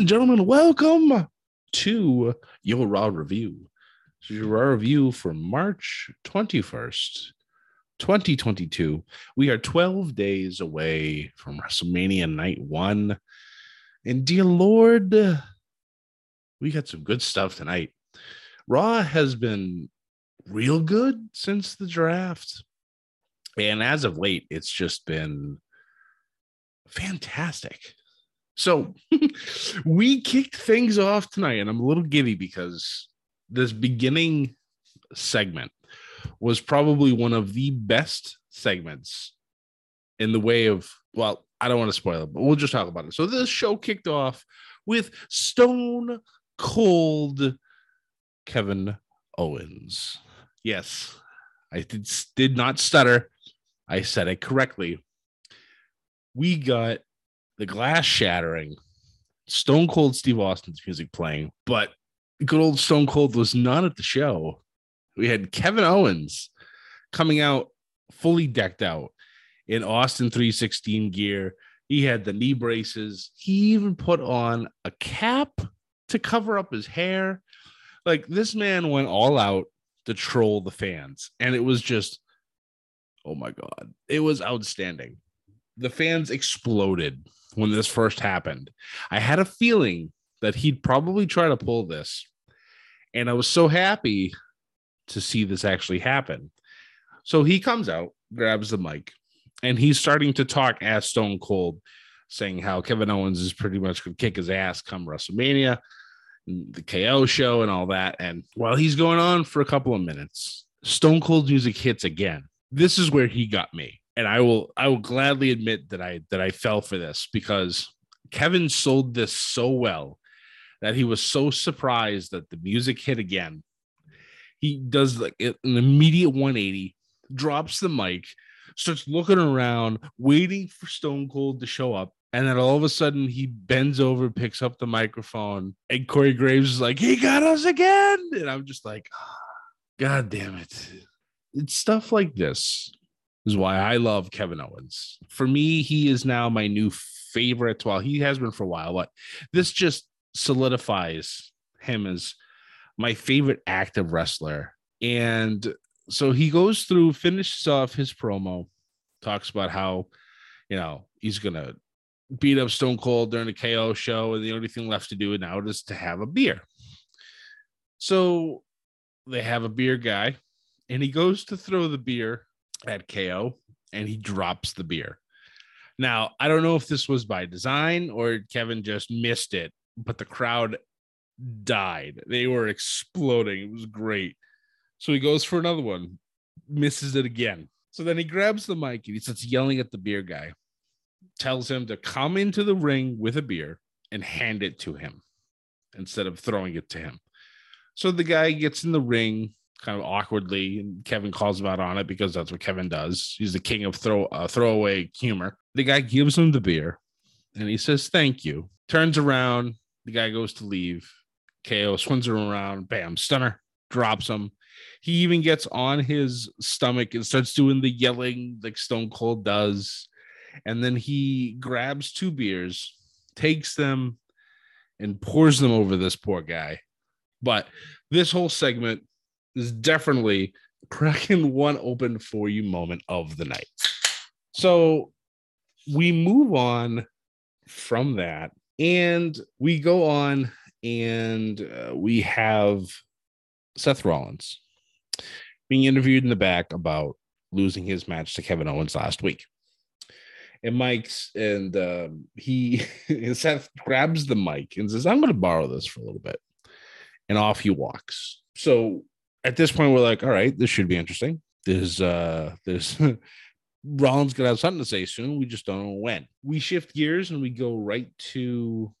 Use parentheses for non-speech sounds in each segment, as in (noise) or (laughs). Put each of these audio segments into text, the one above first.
And gentlemen, welcome to your Raw review. This is your Raw review for March 21st, 2022. We are 12 days away from WrestleMania Night 1. And dear Lord, we got some good stuff tonight. Raw has been real good since the draft. And as of late, it's just been fantastic. So (laughs) we kicked things off tonight, and I'm a little giddy because this beginning segment was probably one of the best segments in the way of, well, I don't want to spoil it, but we'll just talk about it. So this show kicked off with Stone Cold Kevin Owens. Yes, I did, did not stutter. I said it correctly. We got the glass shattering, Stone Cold Steve Austin's music playing, but good old Stone Cold was not at the show. We had Kevin Owens coming out fully decked out in Austin 316 gear. He had the knee braces. He even put on a cap to cover up his hair. Like this man went all out to troll the fans. And it was just, oh my God, it was outstanding. The fans exploded when this first happened. I had a feeling that he'd probably try to pull this. And I was so happy to see this actually happen. So he comes out, grabs the mic, and he's starting to talk as Stone Cold, saying how Kevin Owens is pretty much going to kick his ass come WrestleMania, the KO show, and all that. And while he's going on for a couple of minutes, Stone Cold music hits again. This is where he got me, and I will I will gladly admit that I that I fell for this because Kevin sold this so well that he was so surprised that the music hit again. He does like an immediate 180, drops the mic, starts looking around, waiting for Stone Cold to show up. And then all of a sudden, he bends over, picks up the microphone, and Corey Graves is like, He got us again. And I'm just like, ah, oh, God damn it. It's stuff like this is why I love Kevin Owens. For me, he is now my new favorite. Well, he has been for a while, but this just solidifies him as my favorite active wrestler. And so he goes through, finishes off his promo, talks about how, you know, he's going to beat up Stone Cold during the KO show. And the only thing left to do now is to have a beer. So they have a beer guy, and he goes to throw the beer at KO and he drops the beer. Now, I don't know if this was by design or Kevin just missed it, but the crowd died. They were exploding. It was great. So he goes for another one, misses it again. So then he grabs the mic and he starts yelling at the beer guy, tells him to come into the ring with a beer and hand it to him instead of throwing it to him. So the guy gets in the ring kind of awkwardly, and Kevin calls him out on it because that's what Kevin does. He's the king of throw uh, throwaway humor. The guy gives him the beer and he says, Thank you. Turns around, the guy goes to leave. KO swings him around, bam, stunner, drops him. He even gets on his stomach and starts doing the yelling like Stone Cold does. And then he grabs two beers, takes them, and pours them over this poor guy. But this whole segment is definitely cracking one open for you moment of the night. So we move on from that and we go on and uh, we have Seth Rollins being interviewed in the back about losing his match to Kevin Owens last week. And Mike's and um, he (laughs) Seth grabs the mic and says, "I'm going to borrow this for a little bit," and off he walks. So at this point, we're like, "All right, this should be interesting." There's uh, there's (laughs) Rollins gonna have something to say soon. We just don't know when. We shift gears and we go right to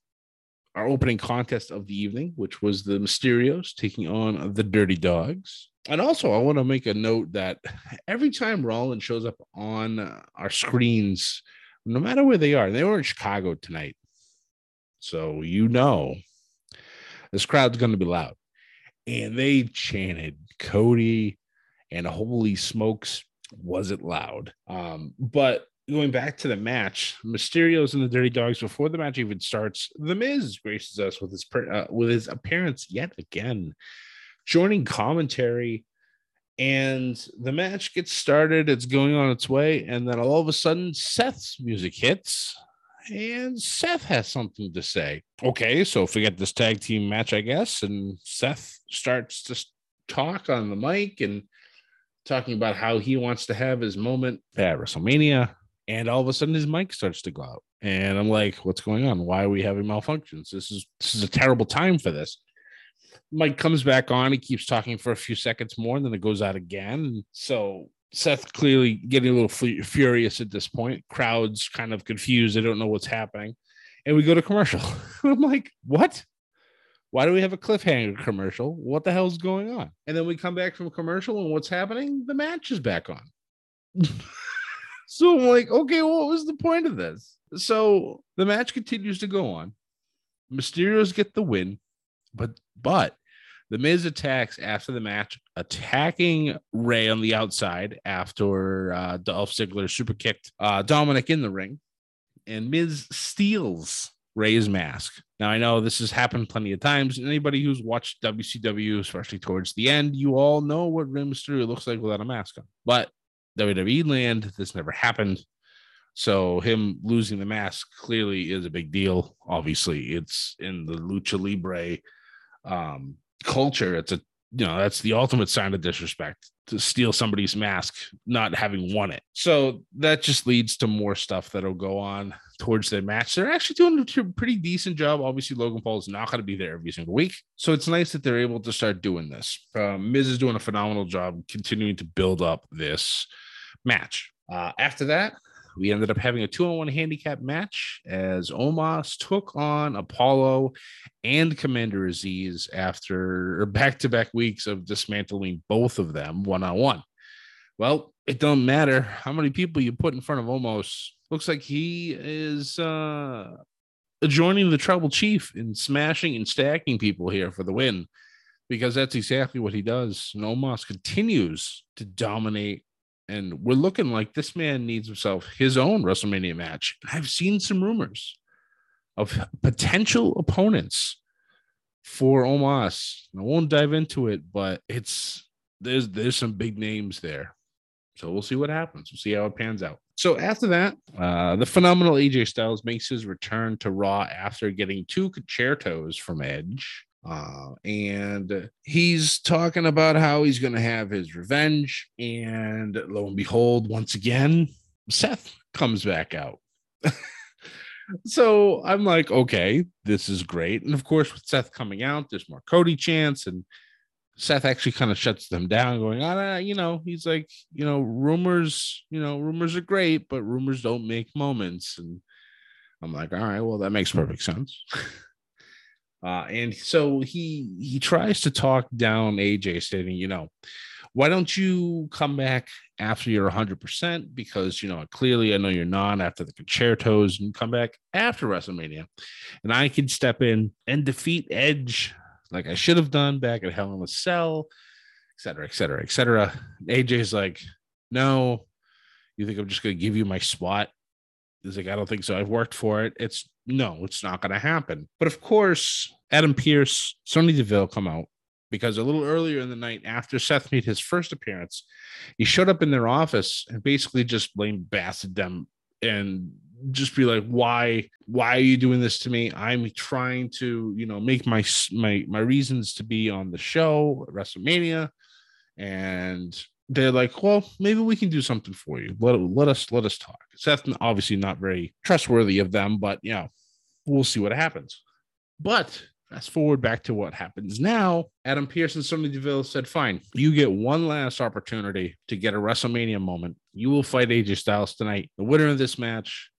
our opening contest of the evening, which was the Mysterios taking on the Dirty Dogs. And also, I want to make a note that every time Rollins shows up on our screens, no matter where they are, they were in Chicago tonight. So you know this crowd's going to be loud. And they chanted Cody and holy smokes, was it loud? Um, but going back to the match, Mysterio's and the Dirty Dogs before the match even starts. The Miz graces us with his uh, with his appearance yet again, joining commentary, and the match gets started. It's going on its way, and then all of a sudden, Seth's music hits, and Seth has something to say. Okay, so forget this tag team match, I guess, and Seth starts to talk on the mic and talking about how he wants to have his moment at WrestleMania. And all of a sudden his mic starts to go out. And I'm like, what's going on? Why are we having malfunctions? This is this is a terrible time for this. Mic comes back on, he keeps talking for a few seconds more, and then it goes out again. So Seth clearly getting a little furious at this point. Crowd's kind of confused. They don't know what's happening. And we go to commercial. (laughs) I'm like, what? Why do we have a cliffhanger commercial? What the hell's going on? And then we come back from commercial, and what's happening? The match is back on. (laughs) so I'm like, okay, what was the point of this? So the match continues to go on. Mysterios get the win, but but the Miz attacks after the match, attacking Rey on the outside after uh, Dolph Ziggler super kicked uh, Dominic in the ring, and Miz steals Rey's mask. Now I know this has happened plenty of times. Anybody who's watched WCW, especially towards the end, you all know what Rey Mysterio looks like without a mask on. But WWE land, this never happened. So him losing the mask clearly is a big deal. Obviously, it's in the lucha libre um, culture. It's a you know that's the ultimate sign of disrespect to steal somebody's mask not having won it. So that just leads to more stuff that'll go on towards the match. They're actually doing a pretty decent job. Obviously logan paul is not going to be there every single week. So it's nice that they're able to start doing this. Um, miz is doing a phenomenal job continuing to build up this match. Uh, after that we ended up having a two on one handicap match as Omos took on Apollo and Commander Azeez after back to back weeks of dismantling both of them one on one. Well, it don't matter how many people you put in front of Omos. Looks like he is uh, joining the Tribal Chief in smashing and stacking people here for the win because that's exactly what he does. And Omos continues to dominate and we're looking like this man needs himself his own WrestleMania match. I've seen some rumors of potential opponents for Omos. I won't dive into it, but it's there's there's some big names there. So we'll see what happens. We'll see how it pans out. So after that, uh, the phenomenal AJ Styles makes his return to Raw after getting two Con-Chair-Tos from Edge. Uh, and he's talking about how he's going to have his revenge. And lo and behold, once again, Seth comes back out. (laughs) so I'm like, okay, this is great. And of course, with Seth coming out, there's more Cody chance. And Seth actually kind of shuts them down, going, ah, you know, he's like, you know, rumors, you know, rumors are great, but rumors don't make moments. And I'm like, all right, well, that makes perfect sense. (laughs) Uh, and so he he tries to talk down AJ, stating, you know, why don't you come back after you're 100%? Because, you know, clearly I know you're not after the Con-Chair-Tos and come back after WrestleMania. And I can step in and defeat Edge like I should have done back at Hell in a Cell, et cetera, et cetera, et cetera. AJ's like, no, you think I'm just going to give you my spot? He's like, I don't think so. I've worked for it. It's no, it's not going to happen. But of course, Adam Pearce, Sonya Deville come out because a little earlier in the night after Seth made his first appearance, he showed up in their office and basically just blamed blasted them and just be like why why are you doing this to me i'm trying to you know make my my my reasons to be on the show wrestlemania and they're like, well, maybe we can do something for you. Let, let us let us talk. Seth obviously not very trustworthy of them, but you know, we'll see what happens. But fast forward back to what happens now. Adam Pearce and Sonya Deville said, fine, you get one last opportunity to get a WrestleMania moment. You will fight AJ Styles tonight. The winner of this match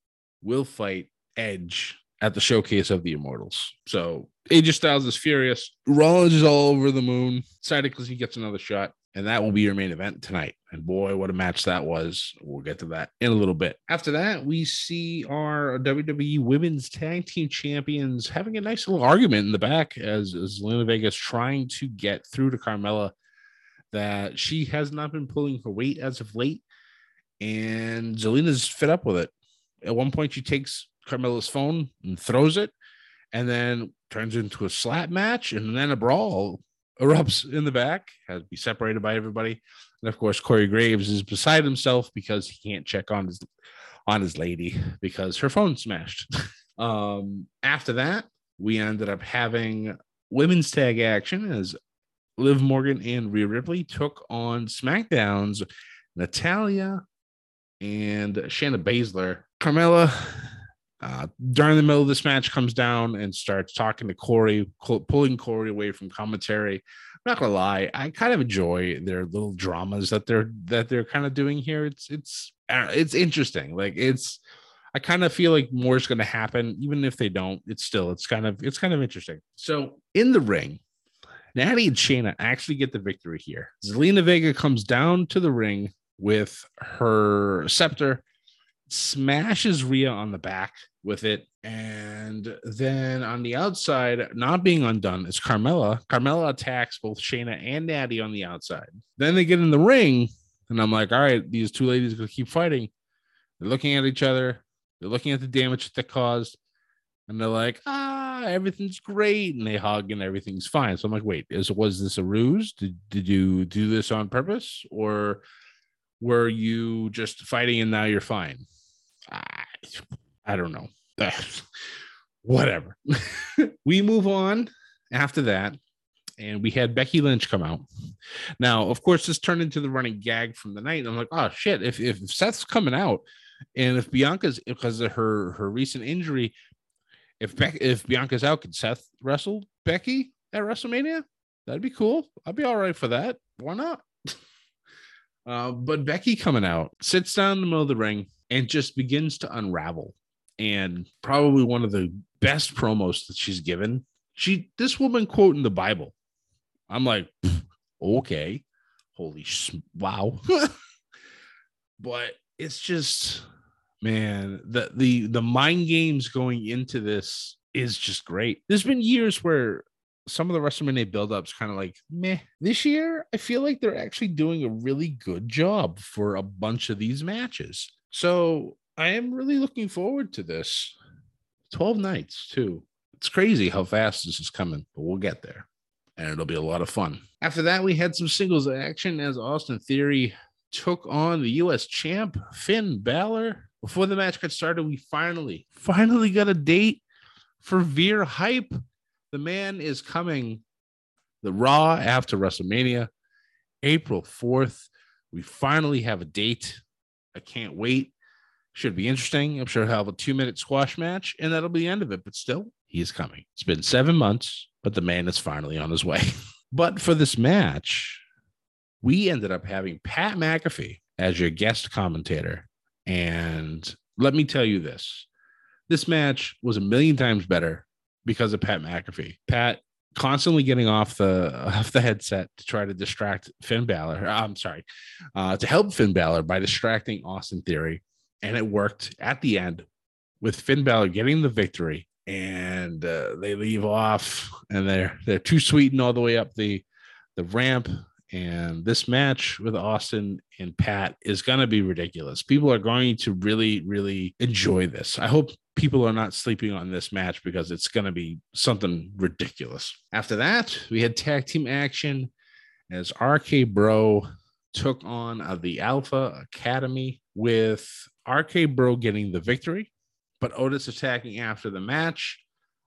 will fight Edge at the showcase of the Immortals. So AJ Styles is furious. Rollins is all over the moon. Excited because he gets another shot and that will be your main event tonight. And boy, what a match that was. We'll get to that in a little bit. After that, we see our WWE Women's Tag Team Champions having a nice little argument in the back as, as Zelina Vega's trying to get through to Carmella that she has not been pulling her weight as of late. and Zelina's fed up with it. At one point, she takes Carmella's phone and throws it, and then turns into a slap match, and then a brawl erupts in the back, has to be separated by everybody. And of course, Corey Graves is beside himself because he can't check on his on his lady because her phone smashed. (laughs) um, after that, we ended up having women's tag action as Liv Morgan and Rhea Ripley took on SmackDown's Natalya and Shayna Baszler. Carmella, uh, during the middle of this match, comes down and starts talking to Corey, pulling Corey away from commentary. I'm not gonna lie, I kind of enjoy their little dramas that they're that they're kind of doing here. It's it's it's interesting. Like it's I kind of feel like more is to happen, even if they don't. It's still it's kind of it's kind of interesting. So in the ring, Natty and Shayna actually get the victory here. Zelina Vega comes down to the ring with her scepter, smashes Rhea on the back with it, and then on the outside, not being undone, is Carmella. Carmella attacks both Shayna and Natty on the outside. Then they get in the ring, and I'm like, all right, these two ladies are gonna keep fighting. They're looking at each other. They're looking at the damage that they caused, and they're like, ah, everything's great, and they hug and everything's fine. So I'm like, wait, is was this a ruse? Did did you do this on purpose, or were you just fighting and now you're fine? I, I don't know. (sighs) Whatever. (laughs) we move on after that, and we had Becky Lynch come out. Now, of course, this turned into the running gag from the night. And I'm like, oh shit, if, if Seth's coming out, and if Bianca's because of her her recent injury, if Beck if Bianca's out, can Seth wrestle Becky at WrestleMania? That'd be cool. I'd be all right for that. Why not? (laughs) uh, but Becky coming out sits down in the middle of the ring and just begins to unravel. And probably one of the best promos that she's given. She this woman quoting the Bible. I'm like, okay, holy sh- wow. (laughs) but it's just man, the the the mind games going into this is just great. There's been years where some of the WrestleMania buildups kind of like meh. This year, I feel like they're actually doing a really good job for a bunch of these matches. So I am really looking forward to this. 12 nights, too. It's crazy how fast this is coming, but we'll get there. And it'll be a lot of fun. After that, we had some singles action as Austin Theory took on the US champ, Finn Balor. Before the match got started, we finally, finally got a date for Veer Hype. The man is coming the Raw after WrestleMania, April 4th. We finally have a date. I can't wait. Should be interesting. I'm sure he'll have a two minute squash match, and that'll be the end of it. But still, he is coming. It's been seven months, but the man is finally on his way. (laughs) but for this match, we ended up having Pat McAfee as your guest commentator. And let me tell you this this match was a million times better because of Pat McAfee. Pat constantly getting off the (laughs) off the headset to try to distract Finn Balor. I'm sorry, uh, to help Finn Balor by distracting Austin Theory, and it worked at the end with Finn Balor getting the victory. And uh, they leave off, and they're they're too sweetened all the way up the the ramp and this match with Austin and Pat is going to be ridiculous. People are going to really, really enjoy this. I hope people are not sleeping on this match because it's going to be something ridiculous. After that, we had tag team action as RK Bro took on uh, the Alpha Academy with RK Bro getting the victory, but Otis attacking after the match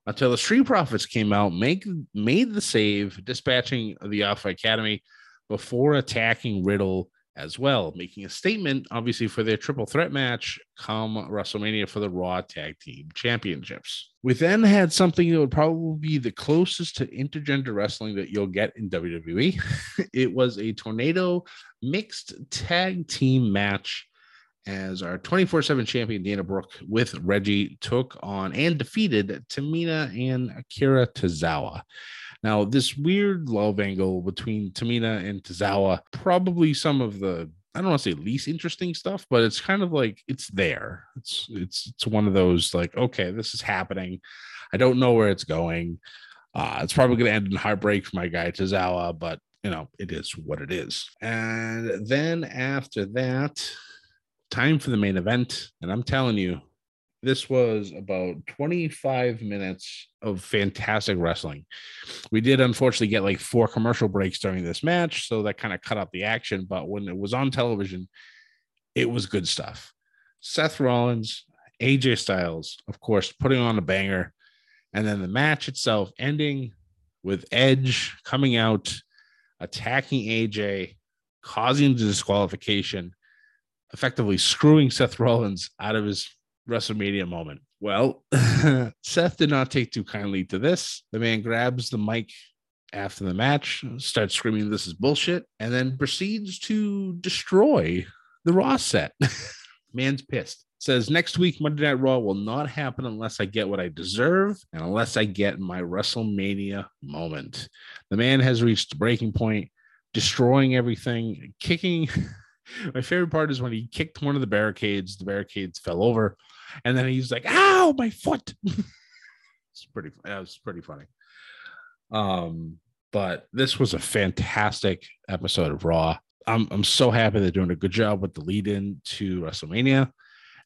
until the Street Profits came out, make made the save, dispatching the Alpha Academy before attacking Riddle as well, making a statement, obviously, for their triple threat match come WrestleMania for the Raw Tag Team Championships. We then had something that would probably be the closest to intergender wrestling that you'll get in WWE. (laughs) it was a tornado mixed tag team match as our 24 7 champion Dana Brooke with Reggie took on and defeated Tamina and Akira Tozawa. Now, this weird love angle between Tamina and Tozawa, probably some of the I don't want to say least interesting stuff, but it's kind of like it's there. It's it's it's one of those like, okay, this is happening. I don't know where it's going. Uh, it's probably going to end in heartbreak for my guy Tozawa, but you know, it is what it is. And then after that, time for the main event. And I'm telling you, this was about 25 minutes of fantastic wrestling. We did unfortunately get like four commercial breaks during this match, so that kind of cut out the action. But when it was on television, it was good stuff. Seth Rollins, AJ Styles, of course, putting on a banger. And then the match itself ending with Edge coming out, attacking AJ, causing the disqualification, effectively screwing Seth Rollins out of his WrestleMania moment. Well, (laughs) Seth did not take too kindly to this. The man grabs the mic after the match, starts screaming, This is bullshit, and then proceeds to destroy the Raw set. (laughs) Man's pissed. Says next week, Monday Night Raw will not happen unless I get what I deserve and unless I get my WrestleMania moment. The man has reached breaking point, destroying everything, kicking. (laughs) my favorite part is when he kicked one of the barricades, the barricades fell over and then he's like, "Ow, my foot!" (laughs) it's pretty. That was pretty funny. Um, but this was a fantastic episode of Raw. I'm I'm so happy they're doing a good job with the lead in to WrestleMania.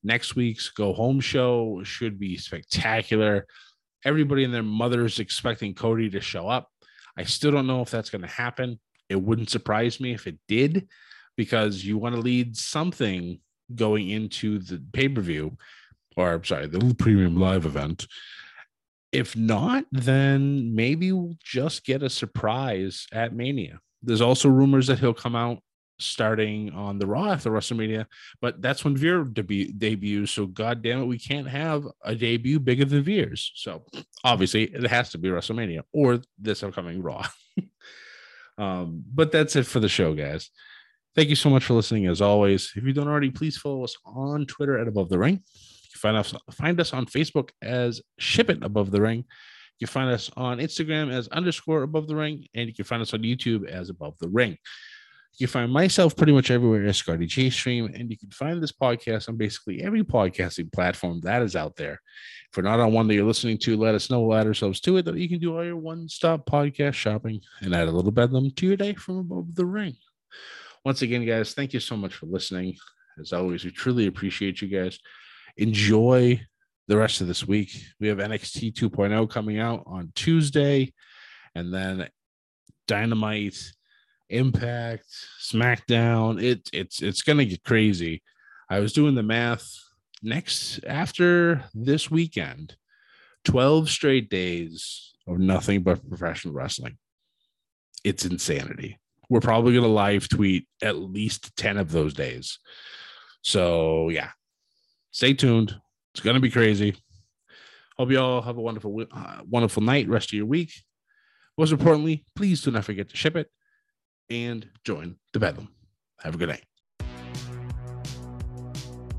Next week's go home show should be spectacular. Everybody and their mothers expecting Cody to show up. I still don't know if that's going to happen. It wouldn't surprise me if it did, because you want to lead something going into the pay per view or sorry, the premium live event. If not, then maybe we'll just get a surprise at Mania. There's also rumors that he'll come out starting on the Raw after WrestleMania, but that's when Veer deb- debuts. So, God damn it, we can't have a debut bigger than Veer's. So, obviously, it has to be WrestleMania or this upcoming Raw. (laughs) um, but that's it for the show, guys. Thank you so much for listening. As always, if you don't already, please follow us on Twitter at Above the Ring. Find us find us on Facebook as Ship It Above the Ring. You can find us on Instagram as underscore above the ring, and you can find us on YouTube as above the ring. You can find myself pretty much everywhere as Scotty J Stream, and you can find this podcast on basically every podcasting platform that is out there. If we're not on one that you're listening to, let us know. We'll add ourselves to it that you can do all your one-stop podcast shopping and add a little bedlam to your day from above the ring. Once again, guys, thank you so much for listening. As always, we truly appreciate you guys enjoy the rest of this week. We have NXT 2.0 coming out on Tuesday, and then Dynamite, Impact, SmackDown. It it's it's gonna get crazy. I was doing the math. Next after this weekend, 12 straight days of nothing but professional wrestling. It's insanity. We're probably gonna live tweet at least 10 of those days. So yeah, stay tuned. It's going to be crazy. Hope you all have a wonderful, uh, wonderful night, rest of your week. Most importantly, please do not forget to ship it and join the Bedlam. Have a good night.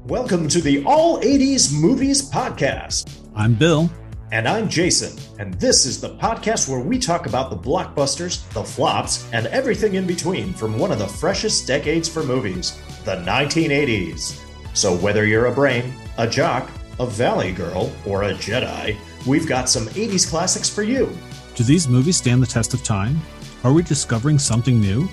Welcome to the All 80s Movies Podcast. I'm Bill. And I'm Jason. And this is the podcast where we talk about the blockbusters, the flops, and everything in between from one of the freshest decades for movies, the 1980s. So, whether you're a brain, a jock, a valley girl, or a Jedi, we've got some 80s classics for you. Do these movies stand the test of time? Are we discovering something new?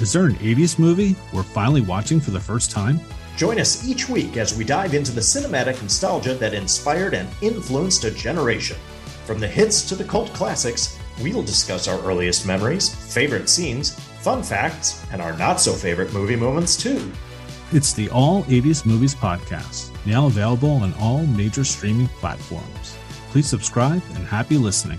Is there an 80s movie we're finally watching for the first time? Join us each week as we dive into the cinematic nostalgia that inspired and influenced a generation. From the hits to the cult classics, we'll discuss our earliest memories, favorite scenes, fun facts, and our not so favorite movie moments, too. It's the All 80s Movies Podcast, now available on all major streaming platforms. Please subscribe and happy listening.